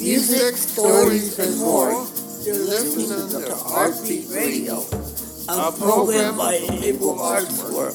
music, stories, and more. You're listening to Heartbeat Radio, a program by Able Arts Work.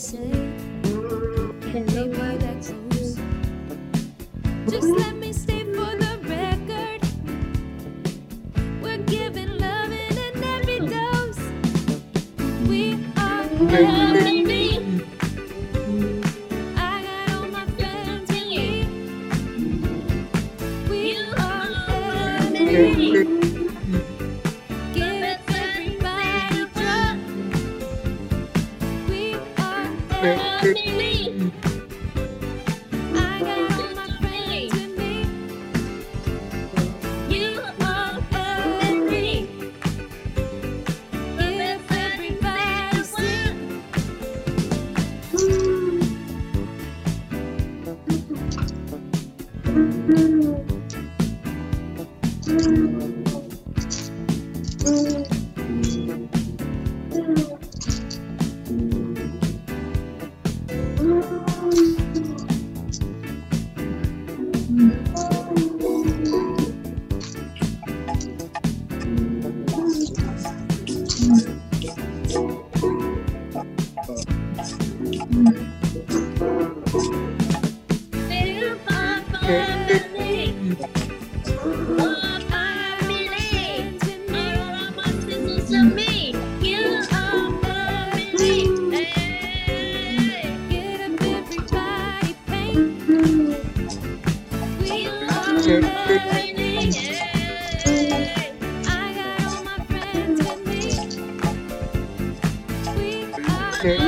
say? Can Mommy! Okay.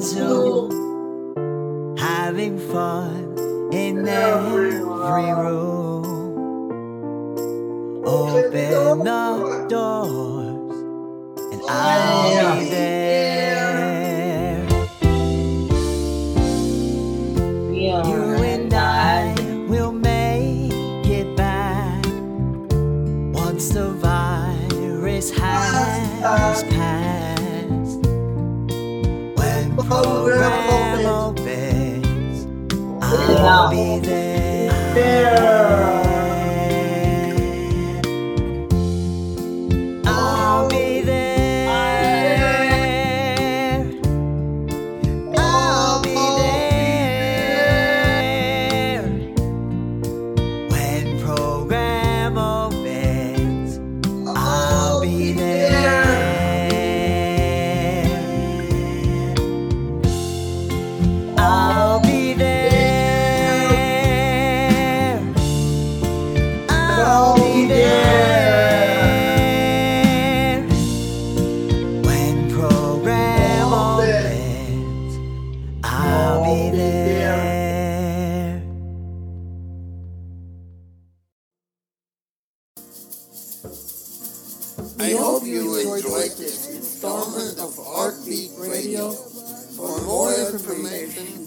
on having fun in every room. Open the doors, and I'll be there. I'll be there. there. Radio for more information